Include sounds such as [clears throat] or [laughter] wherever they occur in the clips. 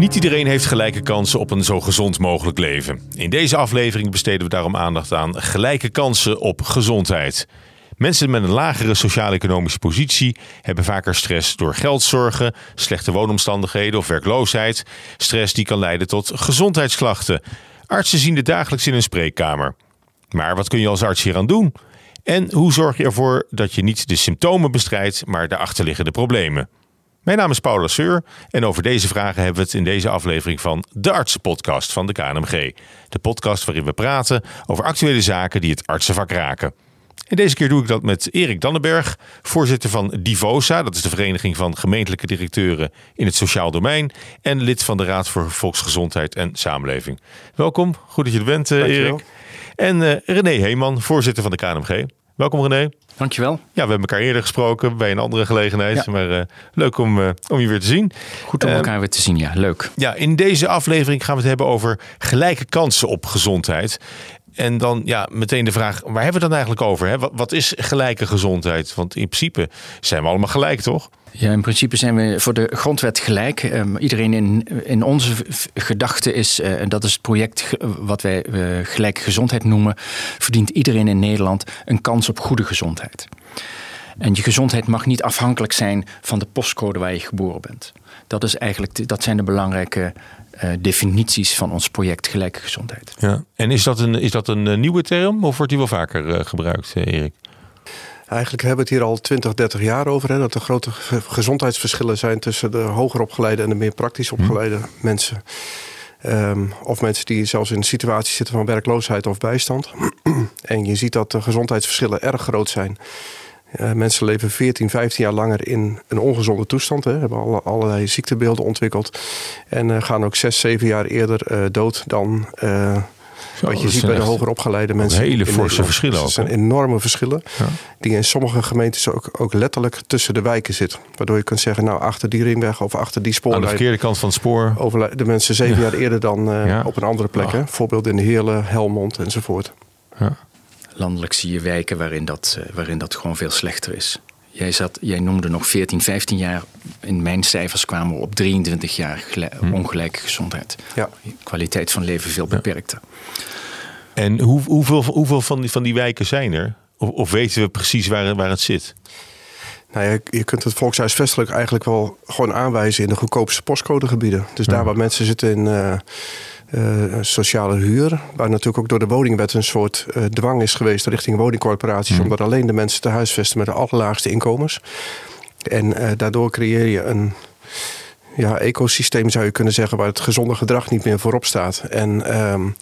Niet iedereen heeft gelijke kansen op een zo gezond mogelijk leven. In deze aflevering besteden we daarom aandacht aan gelijke kansen op gezondheid. Mensen met een lagere sociaal-economische positie hebben vaker stress door geldzorgen, slechte woonomstandigheden of werkloosheid. Stress die kan leiden tot gezondheidsklachten. Artsen zien dit dagelijks in een spreekkamer. Maar wat kun je als arts hieraan doen? En hoe zorg je ervoor dat je niet de symptomen bestrijdt, maar de achterliggende problemen? Mijn naam is Paula Seur en over deze vragen hebben we het in deze aflevering van de Artsenpodcast van de KNMG. De podcast waarin we praten over actuele zaken die het artsenvak raken. En deze keer doe ik dat met Erik Dannenberg, voorzitter van Divosa, dat is de Vereniging van Gemeentelijke Directeuren in het Sociaal Domein, en lid van de Raad voor Volksgezondheid en Samenleving. Welkom, goed dat je er bent, uh, Erik. En uh, René Heeman, voorzitter van de KNMG. Welkom René. Dankjewel. Ja, we hebben elkaar eerder gesproken bij een andere gelegenheid. Maar uh, leuk om, uh, om je weer te zien. Goed om elkaar weer te zien, ja. Leuk. Ja, in deze aflevering gaan we het hebben over gelijke kansen op gezondheid. En dan ja, meteen de vraag, waar hebben we het dan eigenlijk over? Hè? Wat, is gelijke gezondheid? Want in principe zijn we allemaal gelijk, toch? Ja, in principe zijn we voor de grondwet gelijk. Um, iedereen in, in onze gedachten is, uh, en dat is het project wat wij uh, gelijke gezondheid noemen, verdient iedereen in Nederland een kans op goede gezondheid. En je gezondheid mag niet afhankelijk zijn van de postcode waar je geboren bent. Dat, is eigenlijk, dat zijn de belangrijke uh, definities van ons project Gelijke Gezondheid. Ja. En is dat een, is dat een nieuwe term of wordt die wel vaker uh, gebruikt, Erik? Eigenlijk hebben we het hier al 20, 30 jaar over. Hè, dat er grote gezondheidsverschillen zijn tussen de hoger opgeleide en de meer praktisch opgeleide hm. mensen. Um, of mensen die zelfs in een situatie zitten van werkloosheid of bijstand. [clears throat] en je ziet dat de gezondheidsverschillen erg groot zijn. Uh, mensen leven 14, 15 jaar langer in een ongezonde toestand. Hè, hebben alle, allerlei ziektebeelden ontwikkeld. En uh, gaan ook 6, 7 jaar eerder uh, dood dan zo, wat je ziet bij de hoger opgeleide mensen. Hele forse verschillen ook. Dat zijn enorme verschillen. Ja. Die in sommige gemeentes ook, ook letterlijk tussen de wijken zitten. Waardoor je kunt zeggen, nou achter die ringweg of achter die spoorlijn. Aan de verkeerde kant van het spoor. Overlijden mensen zeven ja. jaar eerder dan ja. op een andere plek. Hè? Voorbeeld in de Heerlen, Helmond enzovoort. Ja. Landelijk zie je wijken waarin dat, uh, waarin dat gewoon veel slechter is. Jij, zat, jij noemde nog 14, 15 jaar. In mijn cijfers kwamen we op 23 jaar hm. ongelijke gezondheid. Ja. Kwaliteit van leven veel beperkter. En hoe, hoeveel, hoeveel van, die, van die wijken zijn er? Of, of weten we precies waar, waar het zit? Nou ja, je kunt het volkshuisvestelijk eigenlijk wel gewoon aanwijzen in de goedkoopste postcodegebieden. Dus daar waar mensen zitten in uh, sociale huur, waar natuurlijk ook door de woningwet een soort uh, dwang is geweest richting woningcorporaties, mm. om alleen de mensen te huisvesten met de allerlaagste inkomens. En daardoor creëer je een ja, ecosysteem, zou je kunnen zeggen, waar het gezonde gedrag niet meer voorop staat. En um,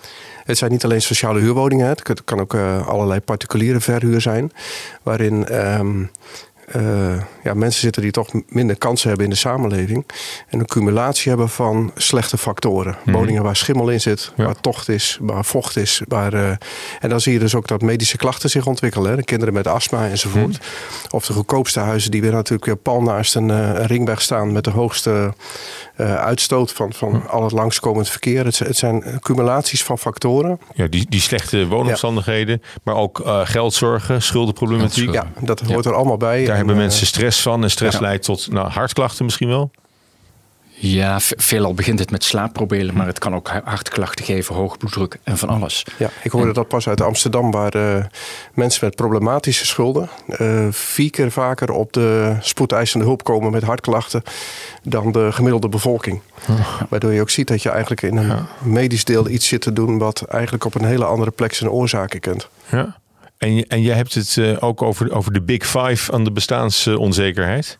het zijn niet alleen sociale huurwoningen, het kan ook uh, allerlei particuliere verhuur zijn, waarin um, uh, ja, mensen zitten die toch minder kansen hebben in de samenleving. En een cumulatie hebben van slechte factoren. Mm. Woningen waar schimmel in zit, ja. waar tocht is, waar vocht is. Waar, uh, en dan zie je dus ook dat medische klachten zich ontwikkelen. Hè? De kinderen met astma enzovoort. Mm. Of de goedkoopste huizen die weer natuurlijk weer pal naast een, uh, ringweg staan met de hoogste uitstoot van, van mm. al het langskomend verkeer. Het, het, zijn cumulaties van factoren. Ja, die, die slechte woonomstandigheden, ja. maar ook geldzorgen, schuldenproblematiek. Ja, dat hoort er allemaal bij. Daar hebben mensen stress van en stress ja. leidt tot nou, hartklachten misschien wel? Ja, veelal begint het met slaapproblemen, maar het kan ook hartklachten geven, hoge bloeddruk en van alles. Ja, ik hoorde en, dat pas uit Amsterdam, waar uh, mensen met problematische schulden uh, vier keer vaker op de spoedeisende hulp komen met hartklachten dan de gemiddelde bevolking. Ja. Waardoor je ook ziet dat je eigenlijk in een ja. medisch deel iets zit te doen wat eigenlijk op een hele andere plek zijn oorzaken kent. Ja. En, en jij hebt het uh, ook over, over de big five aan de bestaansonzekerheid.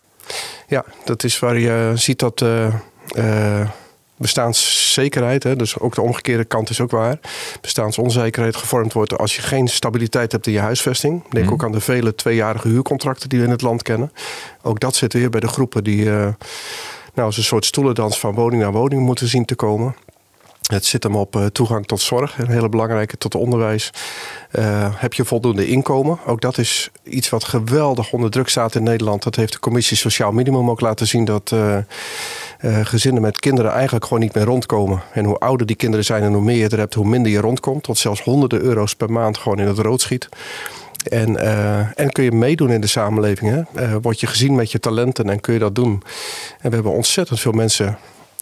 Ja, dat is waar je ziet dat uh, uh, bestaanszekerheid, hè, dus ook de omgekeerde kant is ook waar, bestaansonzekerheid gevormd wordt als je geen stabiliteit hebt in je huisvesting. Denk mm. ook aan de vele tweejarige huurcontracten die we in het land kennen. Ook dat zit weer bij de groepen die nou, als een soort stoelendans van woning naar woning moeten zien te komen. Het zit hem op uh, toegang tot zorg, een hele belangrijke, tot onderwijs. Uh, heb je voldoende inkomen? Ook dat is iets wat geweldig onder druk staat in Nederland. Dat heeft de commissie Sociaal Minimum ook laten zien dat uh, gezinnen met kinderen eigenlijk gewoon niet meer rondkomen. En hoe ouder die kinderen zijn en hoe meer je er hebt, hoe minder je rondkomt. Tot zelfs honderden euro's per maand gewoon in het rood schiet. En, en kun je meedoen in de samenleving. Hè? Word je gezien met je talenten en kun je dat doen. En we hebben ontzettend veel mensen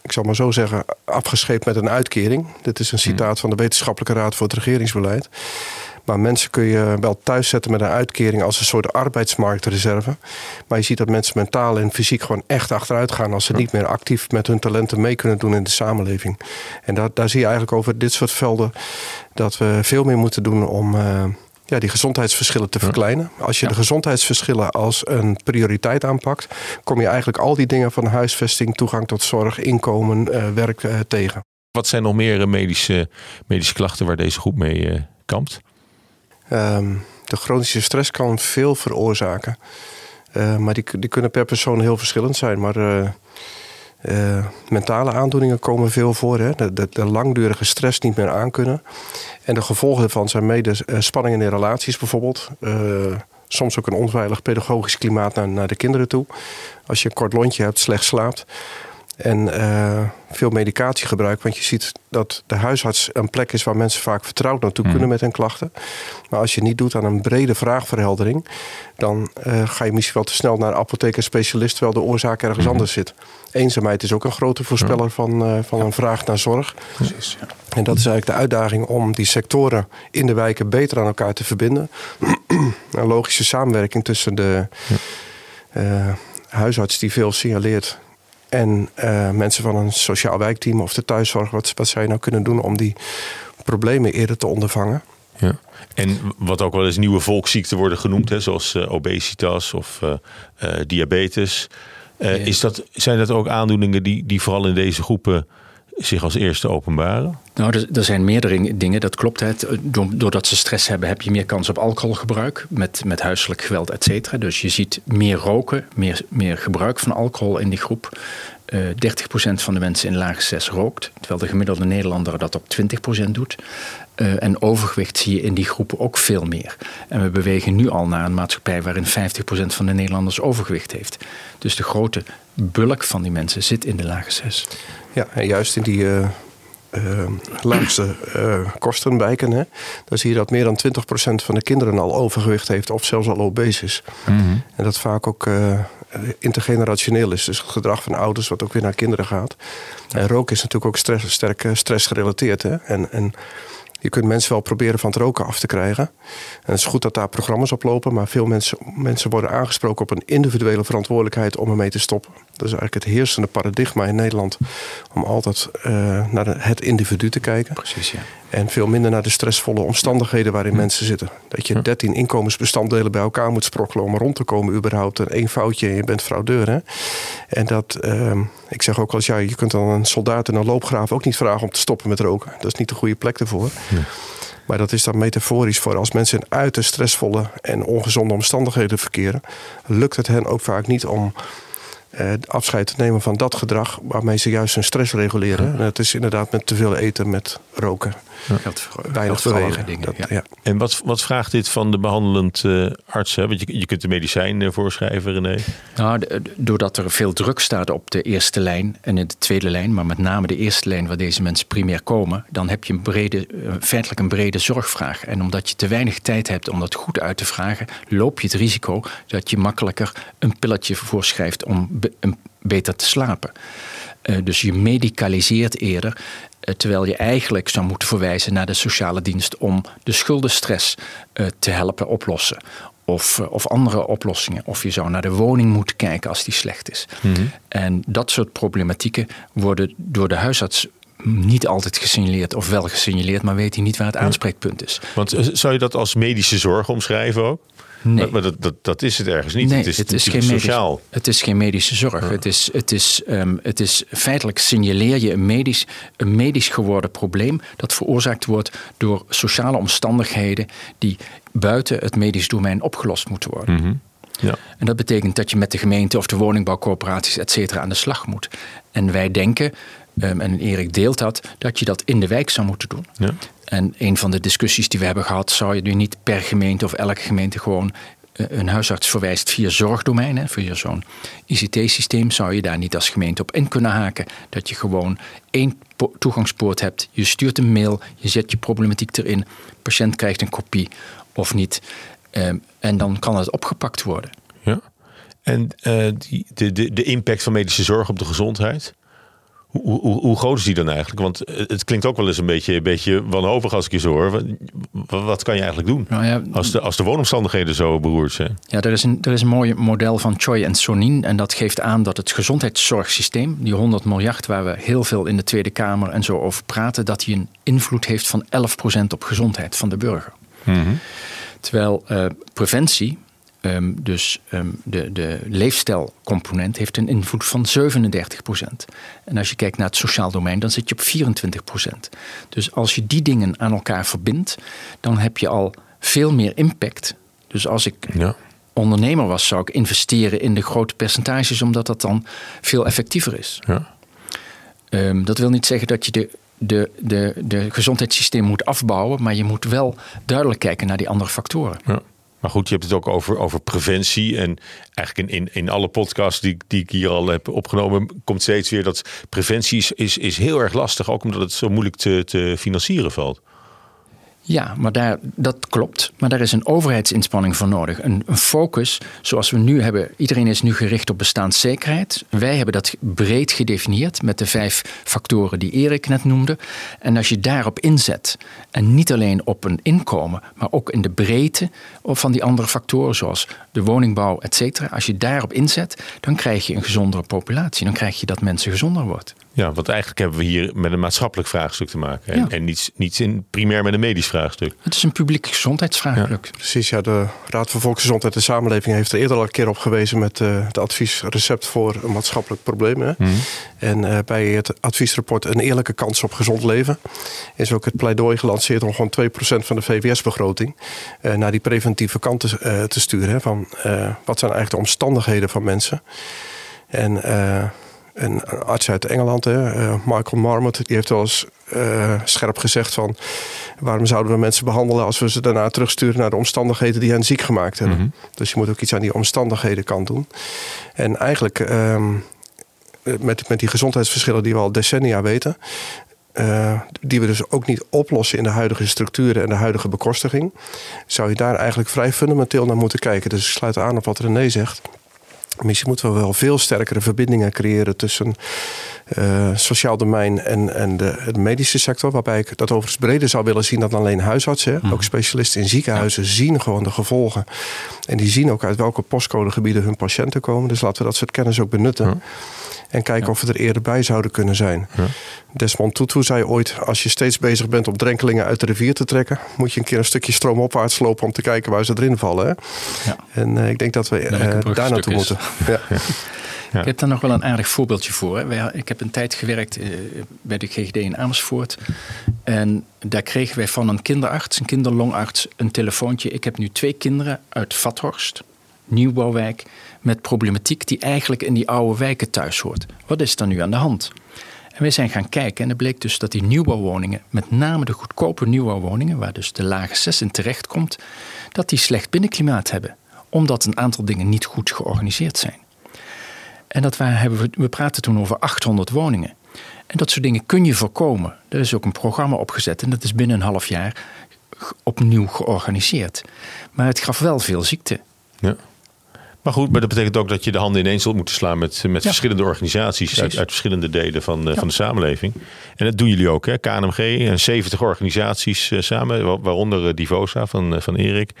ik zal maar zo zeggen, afgescheept met een uitkering. Dit is een Hmm. citaat van de Wetenschappelijke Raad voor het Regeringsbeleid. Maar mensen kun je wel thuis zetten met een uitkering als een soort arbeidsmarktreserve. Maar je ziet dat mensen mentaal en fysiek gewoon echt achteruit gaan als ze niet meer actief met hun talenten mee kunnen doen in de samenleving. En daar, daar zie je eigenlijk over dit soort velden dat we veel meer moeten doen om. eh, ja, die gezondheidsverschillen te verkleinen. Als je de gezondheidsverschillen als een prioriteit aanpakt, kom je eigenlijk al die dingen van huisvesting, toegang tot zorg, inkomen, eh, werk eh, tegen. Wat zijn nog meer eh, medische, medische klachten waar deze groep mee kampt? Ehm, de chronische stress kan veel veroorzaken. Maar die, die kunnen per persoon heel verschillend zijn. Maar eh, mentale aandoeningen komen veel voor. Hè? De langdurige stress niet meer aankunnen. En de gevolgen daarvan zijn mede eh, spanningen in relaties bijvoorbeeld. Eh, soms ook een onveilig pedagogisch klimaat naar, naar de kinderen toe. Als je een kort lontje hebt, slecht slaapt. En eh, veel medicatiegebruik. Want je ziet dat de huisarts een plek is waar mensen vaak vertrouwd naartoe kunnen met hun klachten. Maar als je niet doet aan een brede vraagverheldering, dan eh, ga je misschien wel te snel naar apotheek en specialist, terwijl de oorzaak ergens anders zit. Eenzaamheid is ook een grote voorspeller van, eh, van een vraag naar zorg. Precies, ja. En dat is eigenlijk de uitdaging om die sectoren in de wijken beter aan elkaar te verbinden. een logische samenwerking tussen de eh, huisarts die veel signaleert en eh, mensen van een sociaal wijkteam of de thuiszorg. Wat, wat zij nou kunnen doen om die problemen eerder te ondervangen. Ja. En wat ook wel eens nieuwe volksziekten worden genoemd, hè, zoals eh, obesitas of eh, eh, diabetes. Eh, Ja. is dat, zijn dat ook aandoeningen die, die vooral in deze groepen zich als eerste openbaren? Nou, er, zijn meerdere dingen, dat klopt. Hè. Do- Doordat ze stress hebben, heb je meer kans op alcoholgebruik met, met huiselijk geweld, et cetera. Dus je ziet meer roken, meer, meer gebruik van alcohol in die groep. Eh 30% van de mensen in lage stress rookt, terwijl de gemiddelde Nederlander dat op 20% doet. Eh, en overgewicht zie je in die groepen ook veel meer. En we bewegen nu al naar een maatschappij waarin 50% van de Nederlanders overgewicht heeft. Dus de grote bulk van die mensen zit in de lage stress. Ja, en juist in die eh, eh, laagste eh, kostenwijken, hè, dan zie je dat meer dan 20% van de kinderen al overgewicht heeft of zelfs al obese is. En dat vaak ook eh, intergenerationeel is. Dus het gedrag van ouders wat ook weer naar kinderen gaat. En roken is natuurlijk ook stress, sterk eh, stressgerelateerd. Hè? En, en je kunt mensen wel proberen van het roken af te krijgen. En het is goed dat daar programma's op lopen. Maar veel mensen, mensen worden aangesproken op een individuele verantwoordelijkheid om ermee te stoppen. Dat is eigenlijk het heersende paradigma in Nederland. Om altijd eh, naar het individu te kijken. Precies, ja. En veel minder naar de stressvolle omstandigheden waarin mensen zitten. Dat je 13 inkomensbestanddelen bij elkaar moet sprokkelen om rond te komen überhaupt. En één foutje en je bent fraudeur. Hè? En dat, ehm, ik zeg ook eens, ja, je kunt dan een soldaat in een loopgraaf ook niet vragen om te stoppen met roken. Dat is niet de goede plek ervoor. Maar dat is dan metaforisch voor als mensen in uiterst stressvolle en ongezonde omstandigheden verkeren. Lukt het hen ook vaak niet om eh, afscheid te nemen van dat gedrag waarmee ze juist hun stress reguleren. En dat is inderdaad met te veel eten, met roken. Geldt voor, Weinig geldt voor bewegen. allerlei dingen. Dat- ja. ja. En wat, wat vraagt dit van de behandelend eh, arts? Hè? Want je, je kunt de medicijn eh, voorschrijven, René. Nou, doordat er veel druk staat op de eerste lijn en in de tweede lijn, maar met name de eerste lijn waar deze mensen primair komen, dan heb je een brede, eh, feitelijk een brede zorgvraag. En omdat je te weinig tijd hebt om dat goed uit te vragen, loop je het risico dat je makkelijker een pilletje voorschrijft om be- een- beter te slapen. Eh, dus je medicaliseert eerder. Eh, Terwijl je eigenlijk zou moeten verwijzen naar de sociale dienst om de schuldenstress eh, te helpen oplossen. Of, eh, of andere oplossingen. Of je zou naar de woning moeten kijken als die slecht is. En dat soort problematieken worden door de huisarts niet altijd gesignaleerd. Of wel gesignaleerd, maar weet hij niet waar het aanspreekpunt is. Want zou je dat als medische zorg omschrijven ook? Nee. Maar, dat, dat, dat is het ergens niet. Nee, het is, het is, geen sociaal. het is geen medische zorg. Het, is, het, is, ehm, het is feitelijk signaleer je een medisch, een medisch geworden probleem dat veroorzaakt wordt door sociale omstandigheden die buiten het medisch domein opgelost moeten worden. Mhm. Ja. En dat betekent dat je met de gemeente of de woningbouwcorporaties, et cetera, aan de slag moet. En wij denken, ehm, en Erik deelt dat, dat je dat in de wijk zou moeten doen. Ja. En een van de discussies die we hebben gehad, zou je nu niet per gemeente of elke gemeente gewoon eh, een huisarts verwijst via zorgdomein, hè, via zo'n ICT-systeem, zou je daar niet als gemeente op in kunnen haken. Dat je gewoon één po- toegangspoort hebt. Je stuurt een mail, je zet je problematiek erin, patiënt krijgt een kopie of niet. Ehm, en dan kan het opgepakt worden. Ja. En eh, die, de, de, de impact van medische zorg op de gezondheid. Hoe Hoe, hoe, groot is die dan eigenlijk? Want het klinkt ook wel eens een beetje, een beetje wanhopig als ik je zo hoor. Wat, wat kan je eigenlijk doen nou ja, als, de, als de woonomstandigheden zo beroerd zijn? Ja, er is, een, er is een mooi model van Choi en Sonin. En dat geeft aan dat het gezondheidszorgsysteem, die 100 miljard waar we heel veel in de Tweede Kamer en zo over praten, dat die een invloed heeft van 11% op gezondheid van de burger. Mm Terwijl uh, preventie, um, dus um, de, de leefstijlcomponent, heeft een invloed van 37% En als je kijkt naar het sociaal domein, dan zit je op 24% Dus als je die dingen aan elkaar verbindt, dan heb je al veel meer impact. Dus als ik ja. ondernemer was, zou ik investeren in de grote percentages, omdat dat dan veel effectiever is. Ja. Um, dat wil niet zeggen dat je de de, de, de gezondheidssysteem moet afbouwen, maar je moet wel duidelijk kijken naar die andere factoren. Ja. Maar goed, je hebt het ook over, over preventie. En eigenlijk in, in, in alle podcasts die, die ik hier al heb opgenomen, komt steeds weer dat preventie is, is, is heel erg lastig. Ook omdat het zo moeilijk te, te financieren valt. Ja, maar daar, dat klopt. Maar daar is een overheidsinspanning voor nodig. Een, een, focus zoals we nu hebben. Iedereen is nu gericht op bestaanszekerheid. Wij hebben dat breed gedefinieerd met de vijf factoren die Erik net noemde. En als je daarop inzet, en niet alleen op een inkomen, maar ook in de breedte van die andere factoren, zoals de woningbouw, et cetera. Als je daarop inzet, dan krijg je een gezondere populatie. Dan krijg je dat mensen gezonder worden. Ja, want eigenlijk hebben we hier met een maatschappelijk vraagstuk te maken. En, en niets, niets in, primair met een medisch vraagstuk. Het is een publiek gezondheidsvraagstuk. precies, ja. De Raad voor Volksgezondheid en Samenleving heeft er eerder al een keer op gewezen met uh, het adviesrecept voor een maatschappelijk probleem. Hè. Mhm. En uh, bij het adviesrapport Een eerlijke kans op gezond leven is ook het pleidooi gelanceerd om gewoon 2% van de VWS-begroting uh, naar die preventieve kant te, te sturen. Hè, van wat zijn eigenlijk de omstandigheden van mensen. En een arts uit Engeland, hè, uh, Michael Marmot, die heeft wel eens uh, scherp gezegd van waarom zouden we mensen behandelen als we ze daarna terugsturen naar de omstandigheden die hen ziek gemaakt hebben. Mhm. Dus je moet ook iets aan die omstandigheden kant doen. En eigenlijk uh, met, met die gezondheidsverschillen die we al decennia weten, uh, die we dus ook niet oplossen in de huidige structuren en de huidige bekostiging, zou je daar eigenlijk vrij fundamenteel naar moeten kijken. Dus ik sluit aan op wat René zegt. Misschien moeten we wel veel sterkere verbindingen creëren tussen uh, sociaal domein en, en de, de, medische sector. Waarbij ik dat overigens breder zou willen zien dan alleen huisartsen. Mhm. Ook specialisten in ziekenhuizen zien gewoon de gevolgen. En die zien ook uit welke postcodegebieden hun patiënten komen. Dus laten we dat soort kennis ook benutten. En kijken of we er eerder bij zouden kunnen zijn. Ja. Desmond Tutu zei ooit: Als je steeds bezig bent om drenkelingen uit de rivier te trekken, moet je een keer een stukje stroomopwaarts lopen om te kijken waar ze erin vallen. Hè? Ja. En uh, ik denk dat we uh, daar naartoe moeten. [laughs] Ja. Ja. Ik heb daar nog wel een aardig voorbeeldje voor. Hè. Ik heb een tijd gewerkt uh, bij de GGD in Amersfoort. En daar kregen wij van een kinderarts, een kinderlongarts, een telefoontje. Ik heb nu twee kinderen uit Vathorst, nieuwbouwwijk met problematiek die eigenlijk in die oude wijken thuis hoort. Wat is er nu aan de hand? En wij zijn gaan kijken en het bleek dus dat die nieuwbouwwoningen, met name de goedkope nieuwbouwwoningen, waar dus de lage 6 in terecht komt, dat die slecht binnenklimaat hebben. Omdat een aantal dingen niet goed georganiseerd zijn. En dat hebben we, we praten toen over 800 woningen. En dat soort dingen kun je voorkomen. Er is ook een programma opgezet en dat is binnen een half jaar opnieuw georganiseerd. Maar het gaf wel veel ziekte. Ja. Maar goed, maar dat betekent ook dat je de handen ineens zult moeten slaan met, met verschillende organisaties uit, uit, verschillende delen van, van de samenleving. En dat doen jullie ook, hè? KNMG en 70 organisaties uh, samen, waaronder Divosa van, van Erik.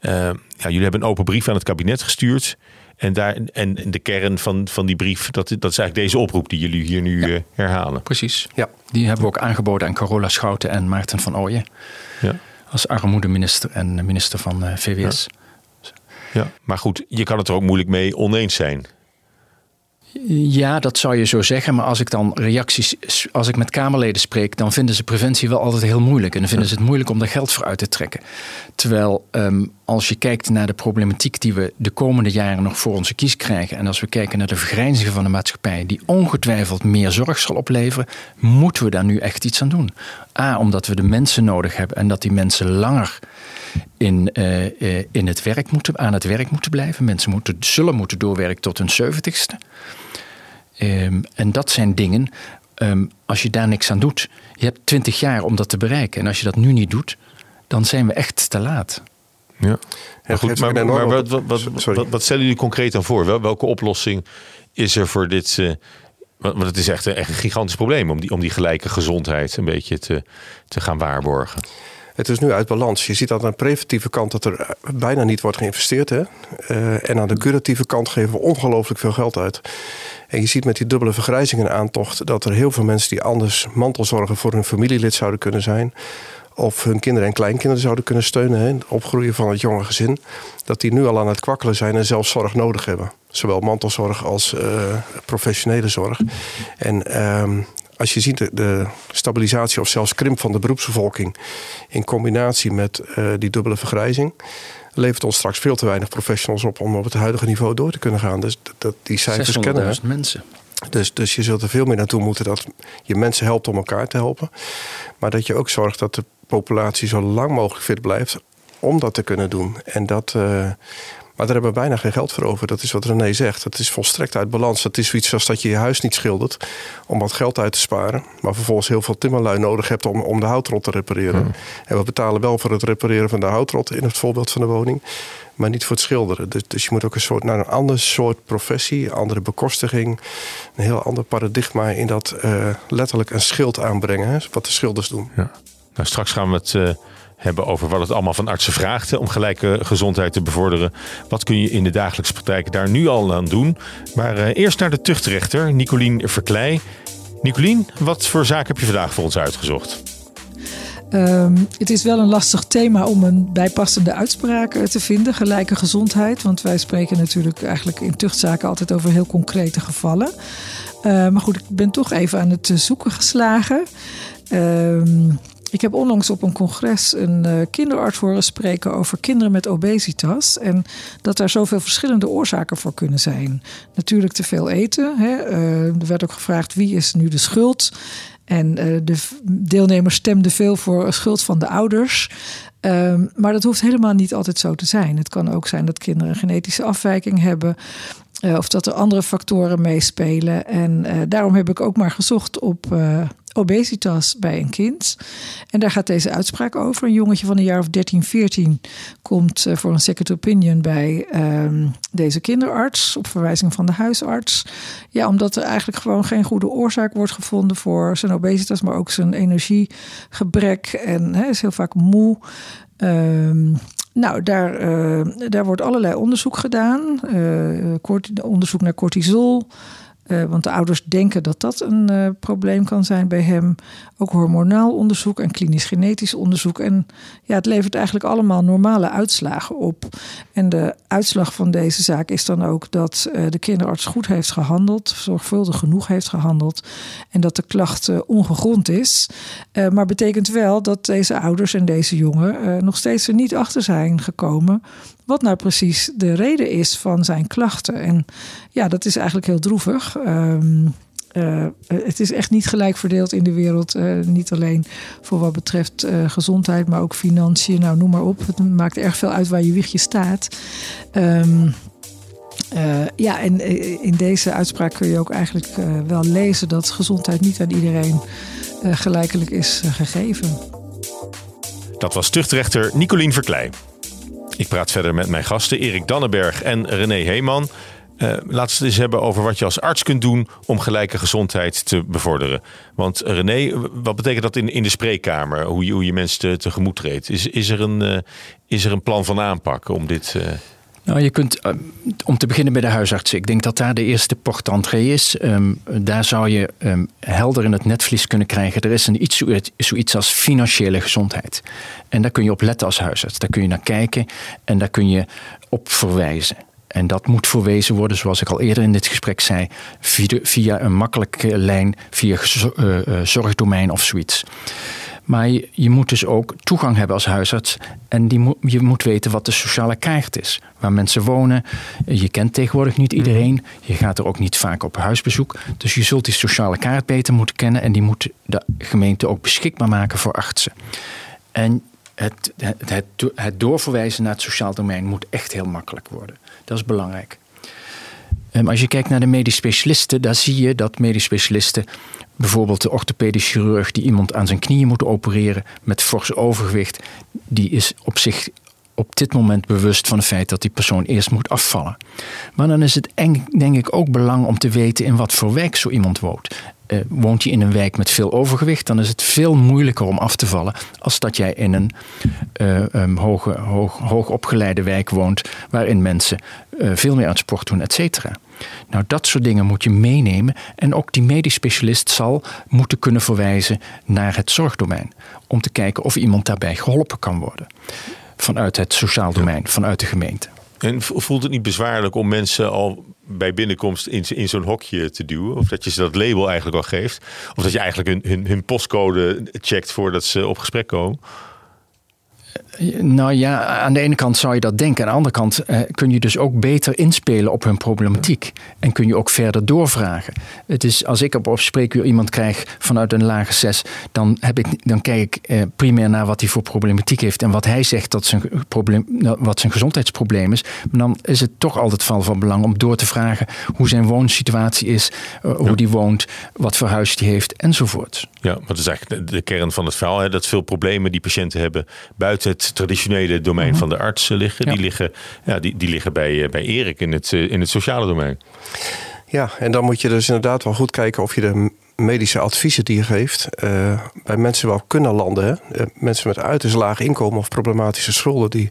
ja, jullie hebben een open brief aan het kabinet gestuurd. En, daar, en de kern van, van die brief, dat, dat is eigenlijk deze oproep die jullie hier nu herhalen. Precies, ja. Die hebben we ook aangeboden aan Carola Schouten en Maarten van Ooyen. Ja. Als armoedeminister en minister van VWS. Ja, maar goed, je kan het er ook moeilijk mee oneens zijn. Ja, dat zou je zo zeggen. Maar als ik dan reacties, als ik met Kamerleden spreek, dan vinden ze preventie wel altijd heel moeilijk. En dan vinden ze het moeilijk om er geld voor uit te trekken. Terwijl ehm, als je kijkt naar de problematiek die we de komende jaren nog voor onze kies krijgen. En als we kijken naar de vergrijzingen van de maatschappij, die ongetwijfeld meer zorg zal opleveren, moeten we daar nu echt iets aan doen. A, omdat we de mensen nodig hebben en dat die mensen langer in, uh, in het werk moeten, aan het werk moeten blijven. Mensen moeten, zullen moeten doorwerken tot hun zeventigste. Um, en dat zijn dingen, um, als je daar niks aan doet. Je hebt twintig jaar om dat te bereiken. En als je dat nu niet doet, dan zijn we echt te laat. Ja, ja goed, maar, maar wat, wat, wat, wat, stellen jullie concreet dan voor? Welke oplossing is er voor dit, uh, Want het is echt een, echt een gigantisch probleem om die, om die gelijke gezondheid een beetje te, te gaan waarborgen. Het is nu uit balans. Je ziet dat aan de preventieve kant dat er bijna niet wordt geïnvesteerd. Hè? Uh, en aan de curatieve kant geven we ongelooflijk veel geld uit. En je ziet met die dubbele vergrijzing en aantocht dat er heel veel mensen die anders mantelzorgen voor hun familielid zouden kunnen zijn. Of hun kinderen en kleinkinderen zouden kunnen steunen. Hè, het opgroeien van het jonge gezin. Dat die nu al aan het kwakkelen zijn en zelfs zorg nodig hebben. Zowel mantelzorg als uh, professionele zorg. En um, als je ziet de, stabilisatie of zelfs krimp van de beroepsbevolking. in combinatie met uh, die dubbele vergrijzing levert ons straks veel te weinig professionals op om op het huidige niveau door te kunnen gaan. Dus dat, die cijfers kennen we. mensen. Dus, dus je zult er veel meer naartoe moeten dat je mensen helpt om elkaar te helpen. Maar dat je ook zorgt dat de populatie zo lang mogelijk fit blijft om dat te kunnen doen. En dat, uh, maar daar hebben we bijna geen geld voor over. Dat is wat René zegt. Het is volstrekt uit balans. Dat is zoiets als dat je je huis niet schildert om wat geld uit te sparen. Maar vervolgens heel veel timmerlui nodig hebt om, om de houtrot te repareren. Hmm. En we betalen wel voor het repareren van de houtrot in het voorbeeld van de woning. Maar niet voor het schilderen. Dus, dus je moet ook een soort, naar een ander soort professie, andere bekostiging. Een heel ander paradigma in dat uh, letterlijk een schild aanbrengen. Hè, wat de schilders doen. Ja. Nou, straks gaan we het. Uh hebben over wat het allemaal van artsen vraagt om gelijke gezondheid te bevorderen. Wat kun je in de dagelijkse praktijk daar nu al aan doen? Maar uh, eerst naar de tuchtrechter, Nicolien Verkleij. Nicolien, wat voor zaak heb je vandaag voor ons uitgezocht? Um, het is wel een lastig thema om een bijpassende uitspraak te vinden, gelijke gezondheid. Want wij spreken natuurlijk eigenlijk in tuchtzaken altijd over heel concrete gevallen. Uh, maar goed, ik ben toch even aan het zoeken geslagen. Uh, ik heb onlangs op een congres een uh, kinderarts horen spreken over kinderen met obesitas. En dat daar zoveel verschillende oorzaken voor kunnen zijn. Natuurlijk te veel eten. Hè. Uh, er werd ook gevraagd wie is nu de schuld. En uh, de deelnemers stemden veel voor schuld van de ouders. Um, maar dat hoeft helemaal niet altijd zo te zijn. Het kan ook zijn dat kinderen een genetische afwijking hebben. Of dat er andere factoren meespelen. En daarom heb ik ook maar gezocht op obesitas bij een kind. En daar gaat deze uitspraak over. Een jongetje van een jaar of 13, 14 komt eh, voor een second opinion bij um, deze kinderarts op verwijzing van de huisarts. Ja, omdat er eigenlijk gewoon geen goede oorzaak wordt gevonden voor zijn obesitas, maar ook zijn energiegebrek. En hij is heel vaak moe. Um, nou, daar, uh, daar wordt allerlei onderzoek gedaan. Uh, onderzoek naar cortisol. Uh, want de ouders denken dat dat een uh, probleem kan zijn bij hem. Ook hormonaal onderzoek en klinisch-genetisch onderzoek. En ja, het levert eigenlijk allemaal normale uitslagen op. En de uitslag van deze zaak is dan ook dat uh, de kinderarts goed heeft gehandeld, zorgvuldig genoeg heeft gehandeld. En dat de klacht ongegrond is. maar betekent wel dat deze ouders en deze jongen nog steeds er niet achter zijn gekomen wat nou precies de reden is van zijn klachten. En ja, dat is eigenlijk heel droevig. Um, uh, het is echt niet gelijk verdeeld in de wereld. Uh, niet alleen voor wat betreft uh, gezondheid, maar ook financiën. Nou, noem maar op. Het maakt erg veel uit waar je wiegje staat. Um, ja, en in deze uitspraak kun je ook eigenlijk wel lezen dat gezondheid niet aan iedereen gelijkelijk is gegeven. Dat was tuchtrechter Nicolien Verkleij. Ik praat verder met mijn gasten Erik Dannenberg en René Heeman. Uh, laten we het eens hebben over wat je als arts kunt doen om gelijke gezondheid te bevorderen. Want René, wat betekent dat in, in de spreekkamer? Hoe je, hoe je mensen te, tegemoet treedt? Is, is, er een, uh, is er een plan van aanpak om dit... Uh... Nou, je kunt, om te beginnen bij de huisarts. Ik denk dat daar de eerste port is. Um, daar zou je um, helder in het netvlies kunnen krijgen. Er is een iets, zoiets als financiële gezondheid. En daar kun je op letten als huisarts. Daar kun je naar kijken en daar kun je op verwijzen. En dat moet verwezen worden, zoals ik al eerder in dit gesprek zei, via, via een makkelijke lijn, via uh, zorgdomein of zoiets. Maar je, je, moet dus ook toegang hebben als huisarts. En die je moet weten wat de sociale kaart is. Waar mensen wonen. Je kent tegenwoordig niet iedereen. Je gaat er ook niet vaak op huisbezoek. Dus je zult die sociale kaart beter moeten kennen. En die moet de gemeente ook beschikbaar maken voor artsen. En het, het, het, het doorverwijzen naar het sociaal domein moet echt heel makkelijk worden. Dat is belangrijk. Um, als je kijkt naar de medisch specialisten, daar zie je dat medisch specialisten, bijvoorbeeld de orthopedisch chirurg die iemand aan zijn knieën moet opereren met fors overgewicht, die is op zich op dit moment bewust van het feit dat die persoon eerst moet afvallen. Maar dan is het denk ik ook belang om te weten in wat voor wijk zo iemand woont. Uh, woont je in een wijk met veel overgewicht, dan is het veel moeilijker om af te vallen als dat jij in een uh, hoge, hoog, hoogopgeleide wijk woont, waarin mensen uh, veel meer aan sport doen, et cetera. Nou, dat soort dingen moet je meenemen. En ook die medisch specialist zal moeten kunnen verwijzen naar het zorgdomein. Om te kijken of iemand daarbij geholpen kan worden. Vanuit het sociaal domein, vanuit de gemeente. En voelt het niet bezwaarlijk om mensen al bij binnenkomst in, in zo'n hokje te duwen? Of dat je ze dat label eigenlijk al geeft? Of dat je eigenlijk hun, hun, hun postcode checkt voordat ze op gesprek komen? Nou ja, aan de ene kant zou je dat denken. Aan de andere kant eh, kun je dus ook beter inspelen op hun problematiek. En kun je ook verder doorvragen. Het is, als ik op spreekuur iemand krijg vanuit een lage 6, dan, heb ik, dan kijk ik eh, primair naar wat hij voor problematiek heeft. En wat hij zegt dat zijn, probleem, nou, wat zijn gezondheidsprobleem is. Maar dan is het toch altijd van, van belang om door te vragen hoe zijn woonsituatie is, uh, hoe ja. die woont, wat voor huis die heeft enzovoort. Ja, dat is eigenlijk de kern van het verhaal. Hè? Dat veel problemen die patiënten hebben buiten het traditionele domein van de arts liggen. Die liggen, ja, die, die liggen bij, eh, bij Erik in het, eh, in het sociale domein. Ja, en dan moet je dus inderdaad wel goed kijken of je de medische adviezen die je geeft uh, bij mensen wel kunnen landen. Hè? mensen met uiterst laag inkomen of problematische schulden die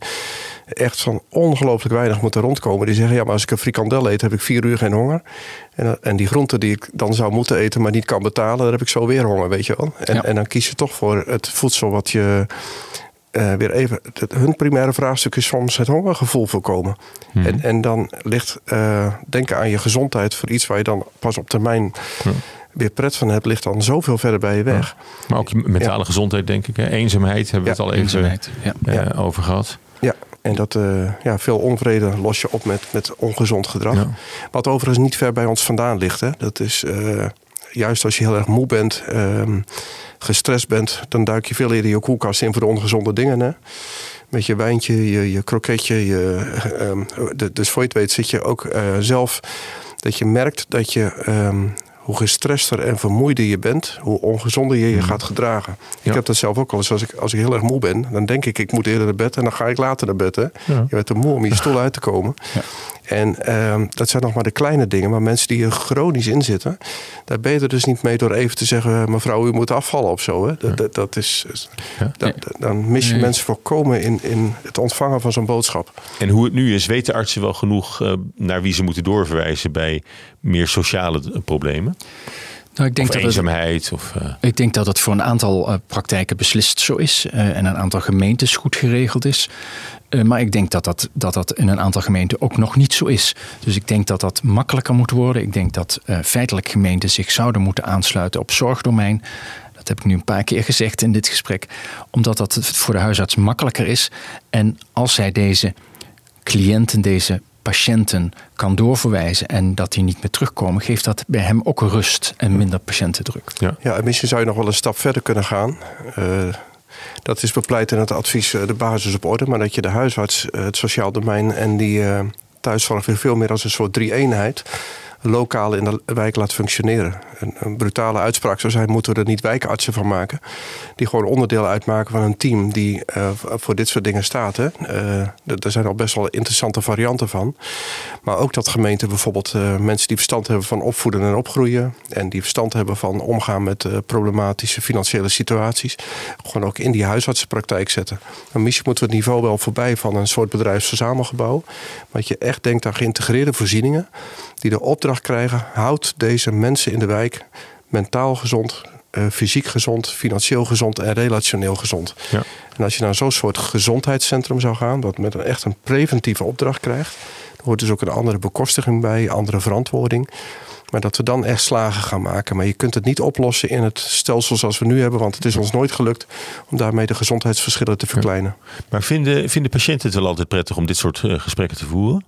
echt van ongelooflijk weinig moeten rondkomen. Die zeggen, ja, maar als ik een frikandel eet, heb ik vier uur geen honger. En, en die groenten die ik dan zou moeten eten, maar niet kan betalen, dan heb ik zo weer honger, weet je wel. En, ja. en dan kies je toch voor het voedsel wat je uh, weer even. Het, hun primaire vraagstuk is soms het hongergevoel voorkomen. Hmm. En, en dan ligt uh, denken aan je gezondheid voor iets waar je dan pas op termijn. Hmm. Weer pret van hebt, ligt dan zoveel verder bij je weg. Ja. Maar ook je mentale ja. gezondheid, denk ik. Hè? Eenzaamheid hebben we het al even uh, over gehad. Ja, en dat uh, ja, veel onvrede los je op met, met ongezond gedrag. Wat overigens niet ver bij ons vandaan ligt. Hè. Dat is uh, juist als je heel erg moe bent, uh, gestrest bent, dan duik je veel eerder je koelkast in voor de ongezonde dingen. Hè? Met je wijntje, je, je kroketje. Je, um, de, dus voor je het weet zit je ook uh, zelf. Dat je merkt dat je um, hoe gestrester en vermoeider je bent, hoe ongezonder je je gaat gedragen. Ja. Ik heb dat zelf ook al eens. Als ik, als ik heel erg moe ben, dan denk ik, ik moet eerder naar bed en dan ga ik later naar bed. Hè. Ja. Je bent te moe om je [laughs] stoel uit te komen. Ja. En um, dat zijn nog maar de kleine dingen. Maar mensen die er chronisch in zitten, daar ben je er dus niet mee door even te zeggen: mevrouw, u moet afvallen of zo. Hè. Dat, dat, dat is, dat, dan mis je nee. mensen volkomen in, in het ontvangen van zo'n boodschap. En hoe het nu is, weten artsen wel genoeg uh, naar wie ze moeten doorverwijzen bij meer sociale problemen? Nou, ik denk of dat eenzaamheid? Het, of, uh... Ik denk dat het voor een aantal uh, praktijken beslist zo is. Uh, en een aantal gemeentes goed geregeld is. maar ik denk dat dat, dat dat in een aantal gemeenten ook nog niet zo is. Dus ik denk dat dat makkelijker moet worden. Ik denk dat feitelijk gemeenten zich zouden moeten aansluiten op zorgdomein. Dat heb ik nu een paar keer gezegd in dit gesprek. Omdat dat voor de huisarts makkelijker is. En als zij deze cliënten, deze patiënten kan doorverwijzen en dat die niet meer terugkomen, geeft dat bij hem ook rust en minder patiëntendruk. Ja, ja en misschien zou je nog wel een stap verder kunnen gaan. Uh, dat is bepleit in het advies de basis op orde, maar dat je de huisarts, het sociaal domein en die uh, thuiszorg weer veel meer als een soort drie-eenheid lokaal in de wijk laat functioneren. Een, een, brutale uitspraak zou zijn, moeten we er niet wijkartsen van maken. Die gewoon onderdeel uitmaken van een team die uh, voor dit soort dingen staat. Er zijn al best wel interessante varianten van. Maar ook dat gemeenten bijvoorbeeld uh, mensen die verstand hebben van opvoeden en opgroeien. En die verstand hebben van omgaan met problematische financiële situaties. Gewoon ook in die huisartsenpraktijk zetten. Maar misschien moeten we het niveau wel voorbij van een soort bedrijfsverzamelgebouw. Dat je echt denkt aan geïntegreerde voorzieningen. Die de opdracht krijgen, houd deze mensen in de wijk mentaal gezond, uh, fysiek gezond, financieel gezond en relationeel gezond. Ja. En als je naar zo'n soort gezondheidscentrum zou gaan, wat met een echt een preventieve opdracht krijgt, dan hoort dus ook een andere bekostiging bij, andere verantwoording. Maar dat we dan echt slagen gaan maken. Maar je kunt het niet oplossen in het stelsel zoals we nu hebben. Want het is ons nooit gelukt om daarmee de gezondheidsverschillen te verkleinen. Ja. Maar vinden, vinden patiënten het wel altijd prettig om dit soort uh, gesprekken te voeren?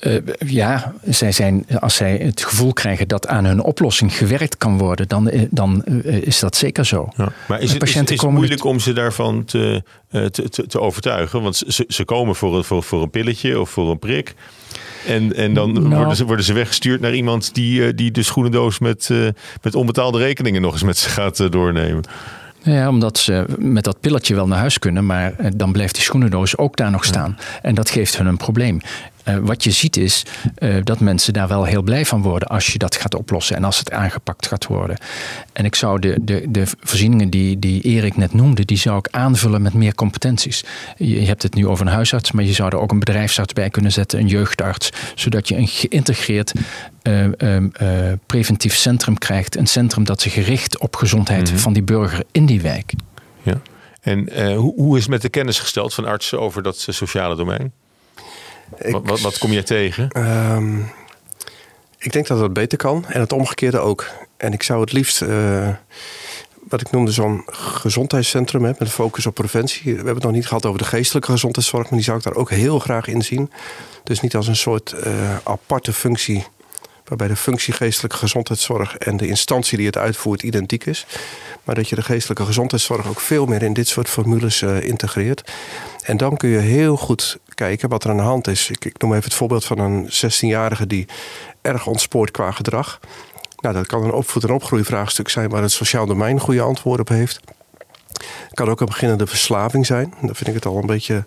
Uh, ja, zij zijn, als zij het gevoel krijgen dat aan hun oplossing gewerkt kan worden, dan, dan uh, is dat zeker zo. Ja. Maar is het, is, is het moeilijk om ze daarvan te, uh, te, te, te, overtuigen? Want ze, ze komen voor een, voor, voor een pilletje of voor een prik. En, en dan nou. worden, ze, worden ze weggestuurd naar iemand die, die de schoenendoos met, met onbetaalde rekeningen nog eens met ze gaat doornemen. Ja, omdat ze met dat pilletje wel naar huis kunnen, maar eh, dan blijft die schoenendoos ook daar nog staan. En dat geeft hun een probleem. Uh, wat je ziet is uh, dat mensen daar wel heel blij van worden als je dat gaat oplossen en als het aangepakt gaat worden. En ik zou de, de, de voorzieningen die, die Erik net noemde, die zou ik aanvullen met meer competenties. Je, je hebt het nu over een huisarts, maar je zou er ook een bedrijfsarts bij kunnen zetten, een jeugdarts, zodat je een geïntegreerd uh, preventief centrum krijgt. Een centrum dat zich gericht op gezondheid mm -hmm. van die burger in die wijk. Ja. En hoe, hoe is met de kennis gesteld van artsen over dat sociale domein? Ik, wat, wat, wat, kom je tegen? Um, ik denk dat het beter kan en het omgekeerde ook. En ik zou het liefst, uh, wat ik noemde, zo'n gezondheidscentrum hè, met een focus op preventie. We hebben het nog niet gehad over de geestelijke gezondheidszorg, maar die zou ik daar ook heel graag in zien. Dus niet als een soort uh, aparte functie waarbij de functie geestelijke gezondheidszorg en de instantie die het uitvoert identiek is. Maar dat je de geestelijke gezondheidszorg ook veel meer in dit soort formules uh, integreert. En dan kun je heel goed kijken wat er aan de hand is. Ik, ik noem even het voorbeeld van een 16-jarige die erg ontspoort qua gedrag. Nou, dat kan een opvoed- en opgroeivraagstuk zijn waar het sociaal domein goede antwoorden op heeft. Het kan ook een beginnende verslaving zijn. Dan vind ik het al een beetje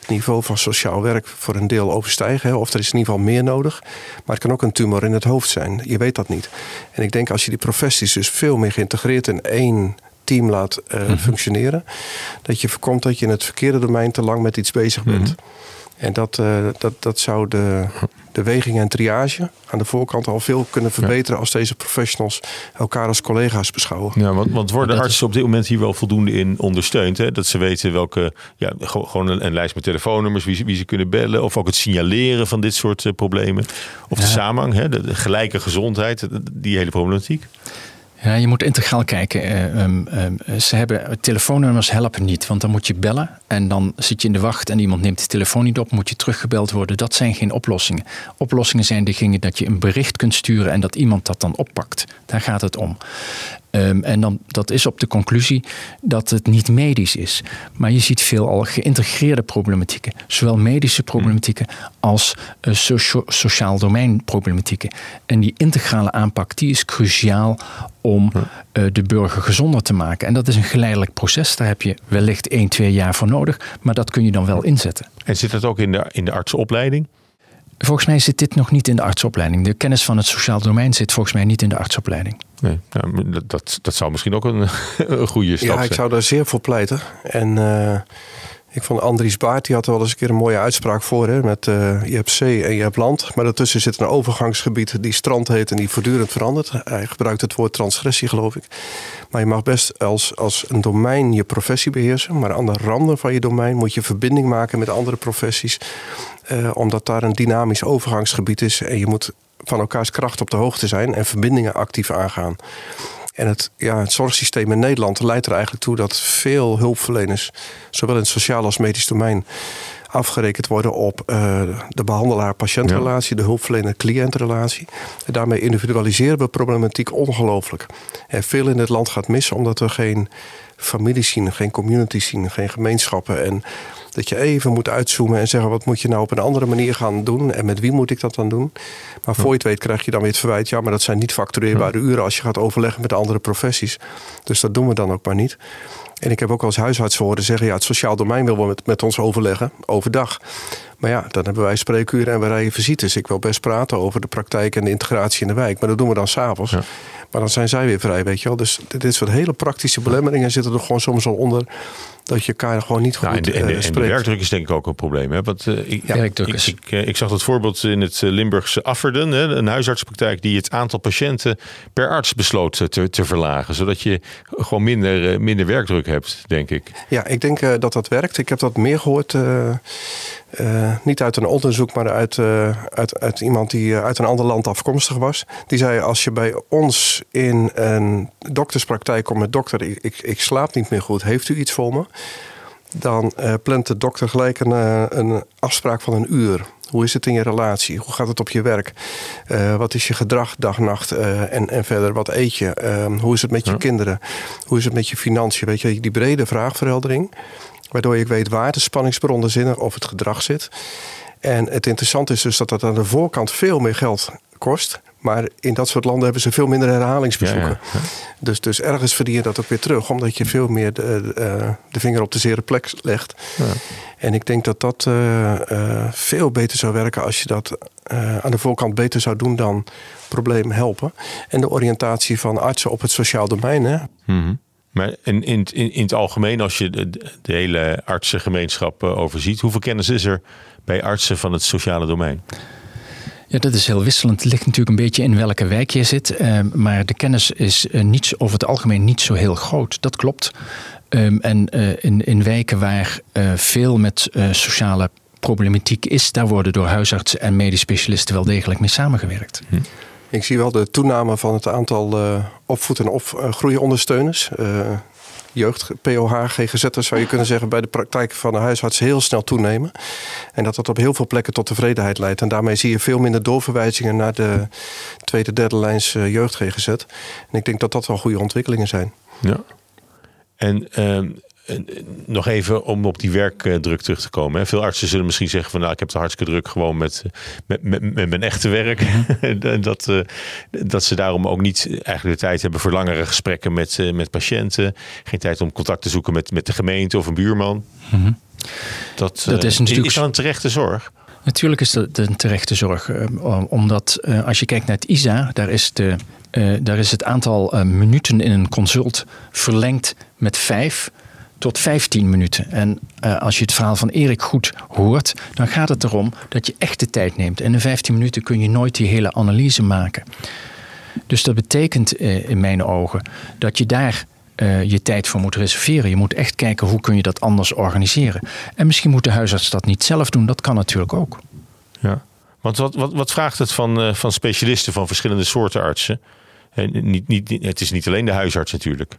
het niveau van sociaal werk voor een deel overstijgen. Of er is in ieder geval meer nodig. Maar het kan ook een tumor in het hoofd zijn. Je weet dat niet. En ik denk als je die professies dus veel meer geïntegreerd in één team laat uh, mm-hmm. functioneren, dat je voorkomt dat je in het verkeerde domein te lang met iets bezig bent. Mm-hmm. En dat, uh, dat, dat zou de, de weging en triage aan de voorkant al veel kunnen verbeteren ja. als deze professionals elkaar als collega's beschouwen. Ja, want, want worden artsen is... op dit moment hier wel voldoende in ondersteund? Hè? Dat ze weten welke, ja, gewoon een, een lijst met telefoonnummers, wie ze, wie ze kunnen bellen, of ook het signaleren van dit soort uh, problemen. Of ja. de samenhang, hè? De, de gelijke gezondheid, die hele problematiek. Ja, je moet integraal kijken. Uh, um, um, ze hebben telefoonnummers helpen niet, want dan moet je bellen en dan zit je in de wacht en iemand neemt de telefoon niet op, moet je teruggebeld worden. Dat zijn geen oplossingen. Oplossingen zijn degene dat je een bericht kunt sturen en dat iemand dat dan oppakt. Daar gaat het om. Um, en dan, dat is op de conclusie dat het niet medisch is. Maar je ziet veel al geïntegreerde problematieken. Zowel medische problematieken als uh, socio sociaal domein problematieken. En die integrale aanpak die is cruciaal om uh, de burger gezonder te maken. En dat is een geleidelijk proces. Daar heb je wellicht 1, 2 jaar voor nodig. Maar dat kun je dan wel inzetten. En zit dat ook in de, in de artsenopleiding? Volgens mij zit dit nog niet in de artsopleiding. De kennis van het sociaal domein zit volgens mij niet in de artsopleiding. Nee, nou, dat, dat zou misschien ook een, [laughs] een goede stap zijn. Ja, ik zou daar zeer voor pleiten. En uh, ik vond Andries Baart, die had er wel eens een keer een mooie uitspraak voor. Hè, met uh, je hebt zee en je hebt land. Maar daartussen zit een overgangsgebied die strand heet en die voortdurend verandert. Hij gebruikt het woord transgressie, geloof ik. Maar je mag best als, als een domein je professie beheersen. Maar aan de randen van je domein moet je verbinding maken met andere professies. Uh, omdat daar een dynamisch overgangsgebied is. En je moet van elkaars kracht op de hoogte zijn en verbindingen actief aangaan. En het, ja, het zorgsysteem in Nederland leidt er eigenlijk toe dat veel hulpverleners, zowel in het sociaal als medisch domein, afgerekend worden op uh, de behandelaar-patiëntrelatie, ja. de hulpverlener-cliëntrelatie. En daarmee individualiseren we problematiek ongelooflijk. En veel in het land gaat mis omdat we geen families zien, geen communities zien, geen gemeenschappen. En dat je even moet uitzoomen en zeggen: wat moet je nou op een andere manier gaan doen en met wie moet ik dat dan doen? Maar voor je het weet krijg je dan weer het verwijt: ja, maar dat zijn niet factureerbare uren als je gaat overleggen met andere professies. Dus dat doen we dan ook maar niet. En ik heb ook als huisarts horen zeggen: ja, het sociaal domein wil wel met, met ons overleggen overdag. Maar ja, dan hebben wij spreekuren en we rijden visites. Ik wil best praten over de praktijk en de integratie in de wijk. Maar dat doen we dan s'avonds. Ja. Maar dan zijn zij weer vrij, weet je wel. Dus dit soort hele praktische belemmeringen zitten er gewoon soms al onder dat je elkaar gewoon niet goed nou, en de, en de, en de werkdruk is denk ik ook een probleem. Hè? Want, uh, ik, ja, ik, ik, uh, ik, zag het voorbeeld in het Limburgse Afferden, hè, een huisartspraktijk die het aantal patiënten per arts besloot te, te verlagen. Zodat je gewoon minder, minder werkdruk hebt, denk ik. Ja, ik denk dat dat werkt. Ik heb dat meer gehoord. Uh, niet uit een onderzoek, maar uit, uh, uit, uit, iemand die uit een ander land afkomstig was. Die zei: Als je bij ons in een dokterspraktijk komt met dokter, ik, ik, ik slaap niet meer goed, heeft u iets voor me? Dan uh, plant de dokter gelijk een, een afspraak van een uur. Hoe is het in je relatie? Hoe gaat het op je werk? Uh, wat is je gedrag dag, nacht uh, en, en verder? Wat eet je? Uh, hoe is het met je ja. kinderen? Hoe is het met je financiën? Weet je, die brede vraagverheldering. Waardoor je weet waar de spanningsbronnen zitten of het gedrag zit. En het interessante is dus dat dat aan de voorkant veel meer geld kost. Maar in dat soort landen hebben ze veel minder herhalingsbezoeken. Dus, dus ergens verdien je dat ook weer terug, omdat je veel meer de, de vinger op de zere plek legt. En ik denk dat dat veel beter zou werken als je dat aan de voorkant beter zou doen dan probleem helpen. En de oriëntatie van artsen op het sociaal domein. Hè. Mhm. Maar in, in, in, het algemeen, als je de, de hele artsengemeenschap overziet, hoeveel kennis is er bij artsen van het sociale domein? Ja, dat is heel wisselend. Het ligt natuurlijk een beetje in welke wijk je zit. Ehm, maar de kennis is uh, niet, over het algemeen niet zo heel groot. Dat klopt. Ehm, en eh, in, in wijken waar uh, veel met sociale problematiek is, daar worden door huisartsen en medisch specialisten wel degelijk mee samengewerkt. Hm. Ik zie wel de toename van het aantal opvoed- en opgroeiondersteuners jeugd, POH, GGZ'ers zou je kunnen zeggen bij de praktijk van de huisarts heel snel toenemen. En dat dat op heel veel plekken tot tevredenheid leidt. En daarmee zie je veel minder doorverwijzingen naar de tweede, derde lijns eh, jeugd GGZ. En ik denk dat dat wel goede ontwikkelingen zijn. Ja. En uh, nog even om op die werkdruk terug te komen. Veel artsen zullen misschien zeggen van nou, ik heb het hartstikke druk gewoon met, met, met, met mijn echte werk. Mhm. [laughs] dat, uh, dat ze daarom ook niet eigenlijk de tijd hebben voor langere gesprekken met, uh, met patiënten. Geen tijd om contact te zoeken met, met de gemeente of een buurman. Mm Dat, dat is, natuurlijk... is dat een terechte zorg? Natuurlijk is dat een terechte zorg. Omdat als je kijkt naar het ISA, daar is, de, daar is het aantal minuten in een consult verlengd met vijf tot 15 minuten. En uh, als je het verhaal van Erik goed hoort, dan gaat het erom dat je echt de tijd neemt. En in 15 minuten kun je nooit die hele analyse maken. Dus dat betekent uh, in mijn ogen dat je daar uh, je tijd voor moet reserveren. Je moet echt kijken hoe kun je dat anders organiseren. En misschien moet de huisarts dat niet zelf doen. Dat kan natuurlijk ook. Ja, want wat, wat, wat vraagt het van, van specialisten van verschillende soorten artsen? En niet, niet, het is niet alleen de huisarts natuurlijk.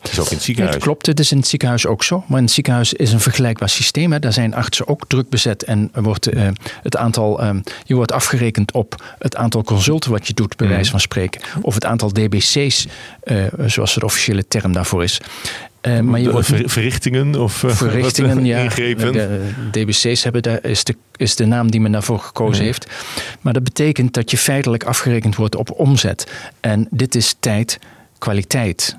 Het is ook in het ziekenhuis. Het klopt, het is in het ziekenhuis ook zo. Maar in het ziekenhuis is een vergelijkbaar systeem. Hè. Daar zijn artsen ook druk bezet. En wordt, uh, het aantal, uh, je wordt afgerekend op het aantal consulten wat je doet, bij mhm. wijze van spreken. Of het aantal DBC's, uh, eh, zoals de officiële term daarvoor is. Uh, maar je wordt, verrichtingen of verrichtingen, ja, ingrepen? De DBC's hebben daar is de, is de naam die men daarvoor gekozen mhm. heeft. Maar dat betekent dat je feitelijk afgerekend wordt op omzet. En dit is tijd, kwaliteit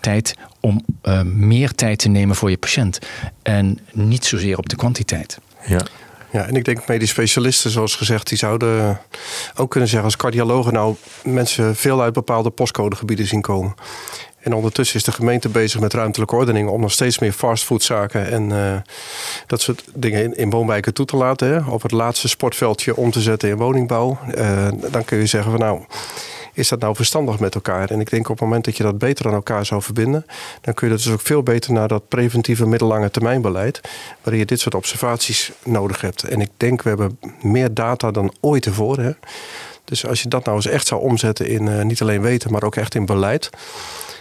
tijd om uh, meer tijd te nemen voor je patiënt. En niet zozeer op de kwantiteit. Ja. Ja, en ik denk medisch specialisten, zoals gezegd, die zouden ook kunnen zeggen als cardiologen nou mensen veel uit bepaalde postcodegebieden zien komen. En ondertussen is de gemeente bezig met ruimtelijke ordening om nog steeds meer fastfoodzaken en uh, dat soort dingen in, in, woonwijken toe te laten. Hè? Op het laatste sportveldje om te zetten in woningbouw. Uh, dan kun je zeggen van nou, is dat nou verstandig met elkaar? En ik denk op het moment dat je dat beter aan elkaar zou verbinden, dan kun je dat dus ook veel beter naar dat preventieve middellange termijnbeleid, waarin je dit soort observaties nodig hebt. En ik denk, we hebben meer data dan ooit tevoren. Dus als je dat nou eens echt zou omzetten in uh, niet alleen weten, maar ook echt in beleid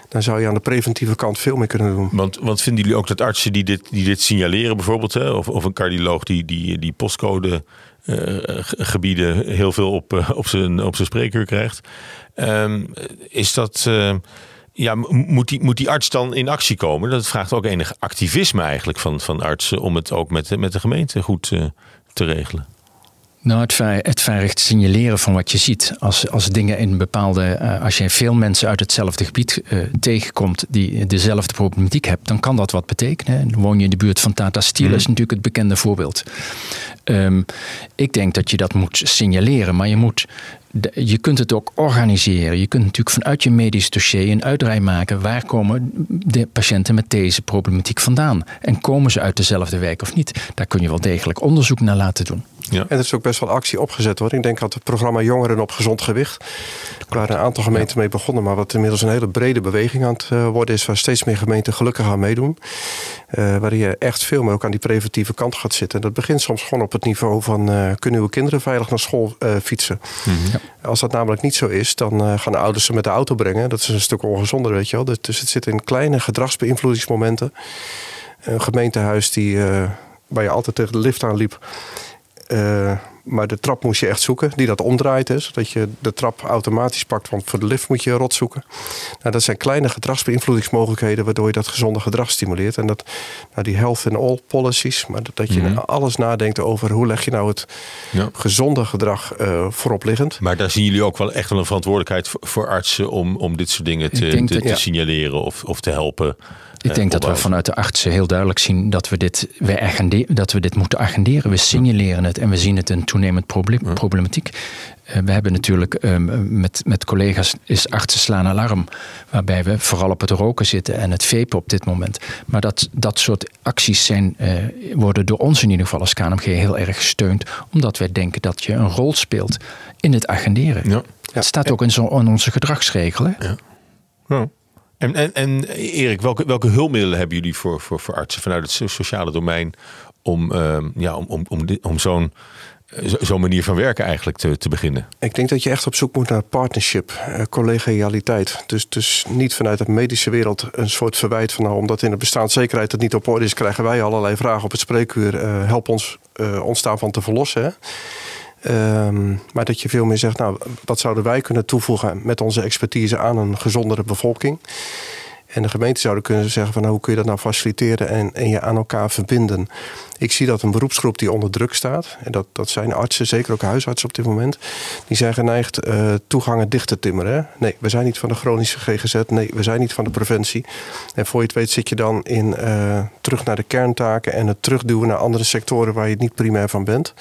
dan zou je aan de preventieve kant veel meer kunnen doen. Want, want vinden jullie ook dat artsen die dit, die dit signaleren, bijvoorbeeld, hè, of, of een cardioloog die, die, die postcode gebieden heel veel op, uh, op, zijn, op zijn spreekuur krijgt, um, is dat. Uh, ja, moet die, moet die arts dan in actie komen? Dat vraagt ook enig activisme eigenlijk van, van artsen om het ook met, met de gemeente goed te regelen. Nou, het, het vergt signaleren van wat je ziet. Als, als dingen in bepaalde. Uh, als je veel mensen uit hetzelfde gebied uh, tegenkomt. die dezelfde problematiek hebben. dan kan dat wat betekenen. woon je in de buurt van Tata Steel, mm. is natuurlijk het bekende voorbeeld. Um, ik denk dat je dat moet signaleren, maar je moet je kunt het ook organiseren. Je kunt natuurlijk vanuit je medisch dossier een uitrij maken. Waar komen de patiënten met deze problematiek vandaan? En komen ze uit dezelfde wijk of niet? Daar kun je wel degelijk onderzoek naar laten doen. Ja. En er is ook best wel actie opgezet hoor. Ik denk dat het programma Jongeren op Gezond Gewicht. Waren een aantal gemeenten mee begonnen. Maar wat inmiddels een hele brede beweging aan het eh, worden is. Waar steeds meer gemeenten gelukkig aan meedoen. Uh, waarin je echt veel meer ook aan die preventieve kant gaat zitten. Dat begint soms gewoon op het niveau van. Uh, kunnen uw kinderen veilig naar school fietsen? Mm als dat namelijk niet zo is, dan uh, gaan de ouders ze met de auto brengen. Dat is een stuk ongezonder, weet je wel. Dus, dus het zit in kleine gedragsbeïnvloedingsmomenten. Een gemeentehuis die, uh, waar je altijd tegen de lift aan liep. Uh, maar de trap moest je echt zoeken, die dat omdraait is. Dat je de trap automatisch pakt, want voor de lift moet je rot zoeken. Nou, dat zijn kleine gedragsbeïnvloedingsmogelijkheden waardoor je dat gezonde gedrag stimuleert. En dat nou, die health in all policies, maar dat je mm alles nadenkt over hoe leg je nou het ja. gezonde gedrag uh, voorop liggend. Maar daar zien jullie ook wel echt wel een verantwoordelijkheid voor, artsen om, om dit soort dingen te, te, te signaleren of, of te helpen. Ik denk dat we vanuit de artsen heel duidelijk zien dat we dit, we dat we dit moeten agenderen. We signaleren het en we zien het een toenemend probleem, problematiek. Eh, we hebben natuurlijk ehm, met, met collega's is artsen slaan alarm. Waarbij we vooral op het roken zitten en het vapen op dit moment. Maar dat, dat soort acties zijn, uh, worden door ons in ieder geval als KNMG heel erg gesteund. Omdat wij denken dat je een rol speelt in het agenderen. Ja. Het staat ook in, zo, in onze gedragsregelen. Ja. ja. En, en, en Erik, welke, welke hulpmiddelen hebben jullie voor, voor, voor artsen vanuit het sociale domein om, uh, ja, om, om, om, om zo'n zo'n manier van werken eigenlijk te, te beginnen? Ik denk dat je echt op zoek moet naar partnership, uh, collegialiteit. Dus, dus niet vanuit de medische wereld een soort verwijt van nou, omdat in de bestaanszekerheid het niet op orde is, krijgen wij allerlei vragen op het spreekuur. Uh, help ons uh, ons daarvan te verlossen. Ehm, maar dat je veel meer zegt, nou, wat zouden wij kunnen toevoegen met onze expertise aan een gezondere bevolking? En de gemeente zouden kunnen zeggen van nou, hoe kun je dat nou faciliteren en, en je aan elkaar verbinden. Ik zie dat een beroepsgroep die onder druk staat, en dat, dat zijn artsen, zeker ook huisartsen op dit moment, die zijn geneigd uh, toegangen dicht te timmeren. Nee, we zijn niet van de chronische GGZ, nee, we zijn niet van de preventie. En voor je het weet zit je dan in uh, terug naar de kerntaken en het terugduwen naar andere sectoren waar je niet primair van bent.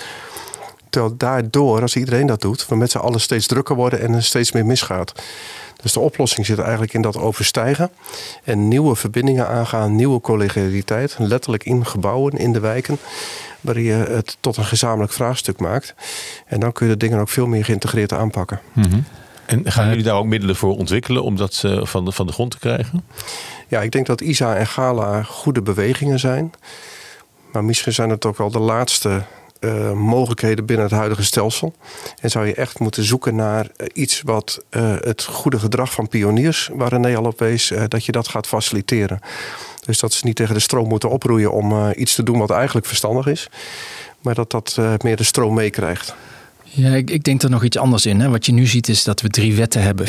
Terwijl daardoor, als iedereen dat doet, we met z'n allen steeds drukker worden en er steeds meer misgaat. Dus de oplossing zit eigenlijk in dat overstijgen en nieuwe verbindingen aangaan, nieuwe collegialiteit, letterlijk in gebouwen, in de wijken, waar je het tot een gezamenlijk vraagstuk maakt. En dan kun je de dingen ook veel meer geïntegreerd aanpakken. Mhm. En gaan jullie daar ook middelen voor ontwikkelen om dat uh, van, de, van de grond te krijgen? Ja, ik denk dat ISA en GALA goede bewegingen zijn. Maar misschien zijn het ook wel de laatste uh, mogelijkheden binnen het huidige stelsel. En zou je echt moeten zoeken naar uh, iets wat uh, het goede gedrag van pioniers, waar René al op wees, dat je dat gaat faciliteren. Dus dat ze niet tegen de stroom moeten oproeien om iets te doen wat eigenlijk verstandig is, maar dat dat meer de stroom meekrijgt. Ja, ik, ik, denk er nog iets anders in. Hè. Wat je nu ziet is dat we drie wetten hebben.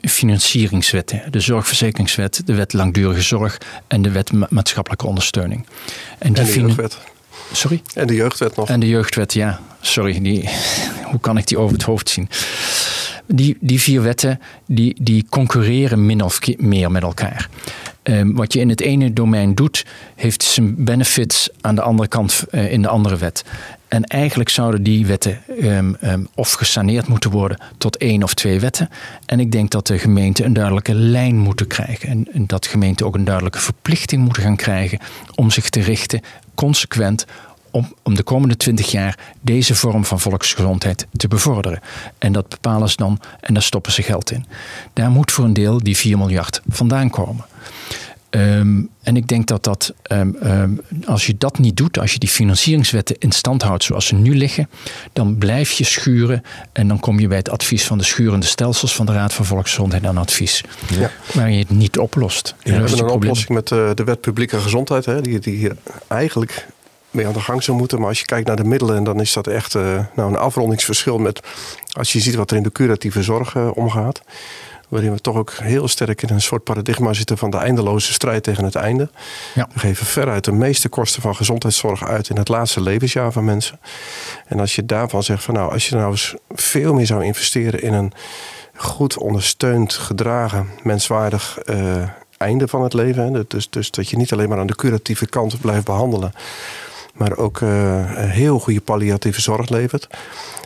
Financieringswetten. De zorgverzekeringswet, de wet langdurige zorg en de wet maatschappelijke ondersteuning. En, die en de. Sorry? En de jeugdwet nog. En de jeugdwet, ja. Sorry, die, hoe kan ik die over het hoofd zien? Die, die vier wetten die, die concurreren min of meer met elkaar. Um, wat je in het ene domein doet, heeft zijn benefits aan de andere kant uh, in de andere wet. En eigenlijk zouden die wetten um, um, of gesaneerd moeten worden tot één of twee wetten. En ik denk dat de gemeenten een duidelijke lijn moeten krijgen. En, en dat gemeenten ook een duidelijke verplichting moeten gaan krijgen om zich te richten consequent om, om de komende twintig jaar deze vorm van volksgezondheid te bevorderen. En dat bepalen ze dan en daar stoppen ze geld in. Daar moet voor een deel die 4 miljard vandaan komen. Um, en ik denk dat dat, um, um, als je dat niet doet, als je die financieringswetten in stand houdt zoals ze nu liggen, dan blijf je schuren en dan kom je bij het advies van de schurende stelsels van de Raad van Volksgezondheid aan advies. Ja. Waar je het niet oplost. Ja, we hebben een oplossing met uh, de wet publieke gezondheid, hè, die, die hier eigenlijk mee aan de gang zou moeten. Maar als je kijkt naar de middelen, dan is dat echt uh, nou, een afrondingsverschil met als je ziet wat er in de curatieve zorg uh, omgaat waarin we toch ook heel sterk in een soort paradigma zitten van de eindeloze strijd tegen het einde. Ja. We geven veruit de meeste kosten van gezondheidszorg uit in het laatste levensjaar van mensen. En als je daarvan zegt van nou, als je nou eens veel meer zou investeren in een goed ondersteund, gedragen, menswaardig uh, einde van het leven. Dus, dus dat je niet alleen maar aan de curatieve kant blijft behandelen maar ook uh, heel goede palliatieve zorg levert.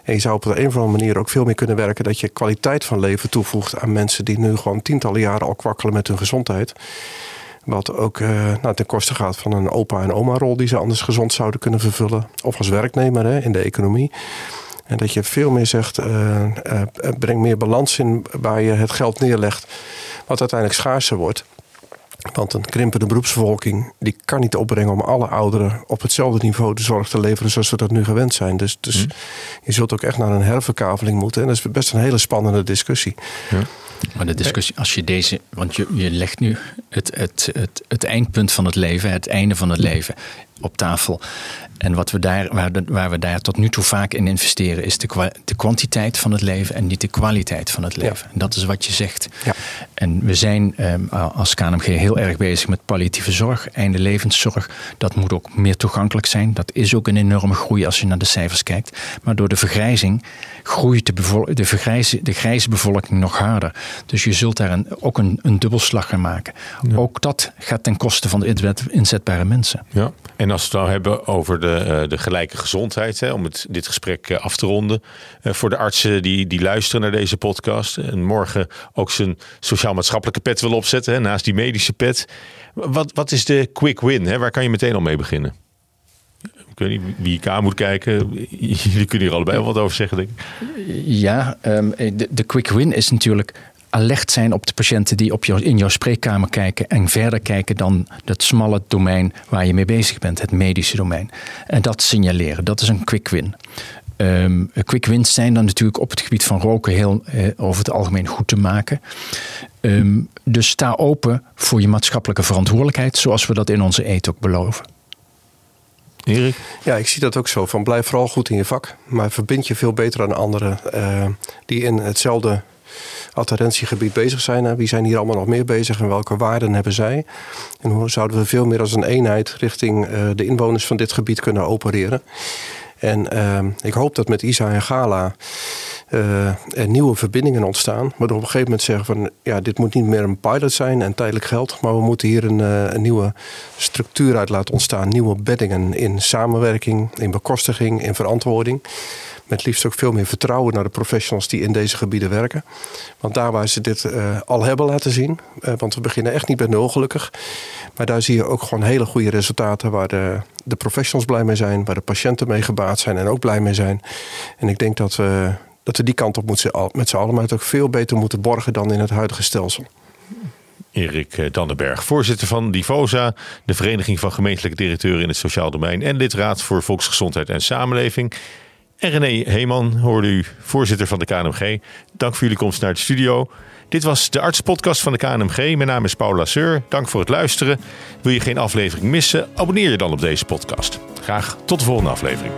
En je zou op een of andere manier ook veel meer kunnen werken dat je kwaliteit van leven toevoegt aan mensen die nu gewoon tientallen jaren al kwakkelen met hun gezondheid. Wat ook uh, nou, ten koste gaat van een opa- en oma-rol die ze anders gezond zouden kunnen vervullen. Of als werknemer hè, in de economie. En dat je veel meer zegt, uh, breng meer balans in waar je het geld neerlegt. Wat uiteindelijk schaarser wordt. Want een krimpende beroepsbevolking die kan niet opbrengen om alle ouderen op hetzelfde niveau de zorg te leveren zoals we dat nu gewend zijn. Dus, dus hm. je zult ook echt naar een herverkaveling moeten. En dat is best een hele spannende discussie. Ja. Maar de discussie, als je deze, want je, je legt nu het, het, het, het eindpunt van het leven, het einde van het leven op tafel. En wat we daar, waar, de, waar we daar tot nu toe vaak in investeren, is de, de kwantiteit van het leven en niet de kwaliteit van het leven. En dat is wat je zegt. Ja. En we zijn um, als KNMG heel erg bezig met palliatieve zorg, einde levenszorg. Dat moet ook meer toegankelijk zijn. Dat is ook een enorme groei als je naar de cijfers kijkt. Maar door de vergrijzing groeit de, de, vergrijze, de grijze bevolking nog harder. Dus je zult daar een, ook een, een dubbelslag gaan maken. Ook dat gaat ten koste van de inzetbare mensen. Ja, en als we het nou hebben over de, eh, de gelijke gezondheid, hè, om het, dit gesprek eh, af te ronden. Eh, voor de artsen die, die luisteren naar deze podcast en morgen ook zijn sociaal-maatschappelijke pet wil opzetten, hè, naast die medische pet. Wat, wat is de quick win? Hè? Waar kan je meteen al mee beginnen? Ik weet niet wie ik aan moet kijken. [laughs] Jullie kunnen hier allebei wat over zeggen, denk ik. Ja, ehm, de, de quick win is natuurlijk alert zijn op de patiënten die op jou, in jouw spreekkamer kijken en verder kijken dan dat smalle domein waar je mee bezig bent, het medische domein. En dat signaleren, dat is een quick win. Um, quick wins zijn dan natuurlijk op het gebied van roken heel eh, over het algemeen goed te maken. Ehm, dus sta open voor je maatschappelijke verantwoordelijkheid, zoals we dat in onze eet ook beloven. Erik? Ja, ik zie dat ook zo. Van blijf vooral goed in je vak, maar verbind je veel beter aan anderen uh, die in hetzelfde adherentiegebied bezig zijn. Wie zijn hier allemaal nog meer bezig en welke waarden hebben zij? En hoe zouden we veel meer als een eenheid richting uh, de inwoners van dit gebied kunnen opereren? En uh, ik hoop dat met ISA en Gala uh, er nieuwe verbindingen ontstaan. Maar op een gegeven moment zeggen van ja, dit moet niet meer een pilot zijn en tijdelijk geld. Maar we moeten hier een, een nieuwe structuur uit laten ontstaan. Nieuwe beddingen in samenwerking, in bekostiging, in verantwoording. Met liefst ook veel meer vertrouwen naar de professionals die in deze gebieden werken. Want daar waar ze dit uh, al hebben laten zien. Uh, want we beginnen echt niet bij nul gelukkig. Maar daar zie je ook gewoon hele goede resultaten waar de, de professionals blij mee zijn. Waar de patiënten mee gebaat zijn en ook blij mee zijn. En ik denk dat we, dat we die kant op moeten, met z'n allen ook veel beter moeten borgen dan in het huidige stelsel. Erik eh, Dannenberg, voorzitter van Divosa, de Vereniging van Gemeentelijke Directeuren in het Sociaal Domein en lidraad voor Volksgezondheid en Samenleving. En René Heeman hoorde u, voorzitter van de KNMG. Dank voor jullie komst naar de studio. Dit was de artspodcast van de KNMG. Mijn naam is Paula Seur. Dank voor het luisteren. Wil je geen aflevering missen? Abonneer je dan op deze podcast. Graag tot de volgende aflevering.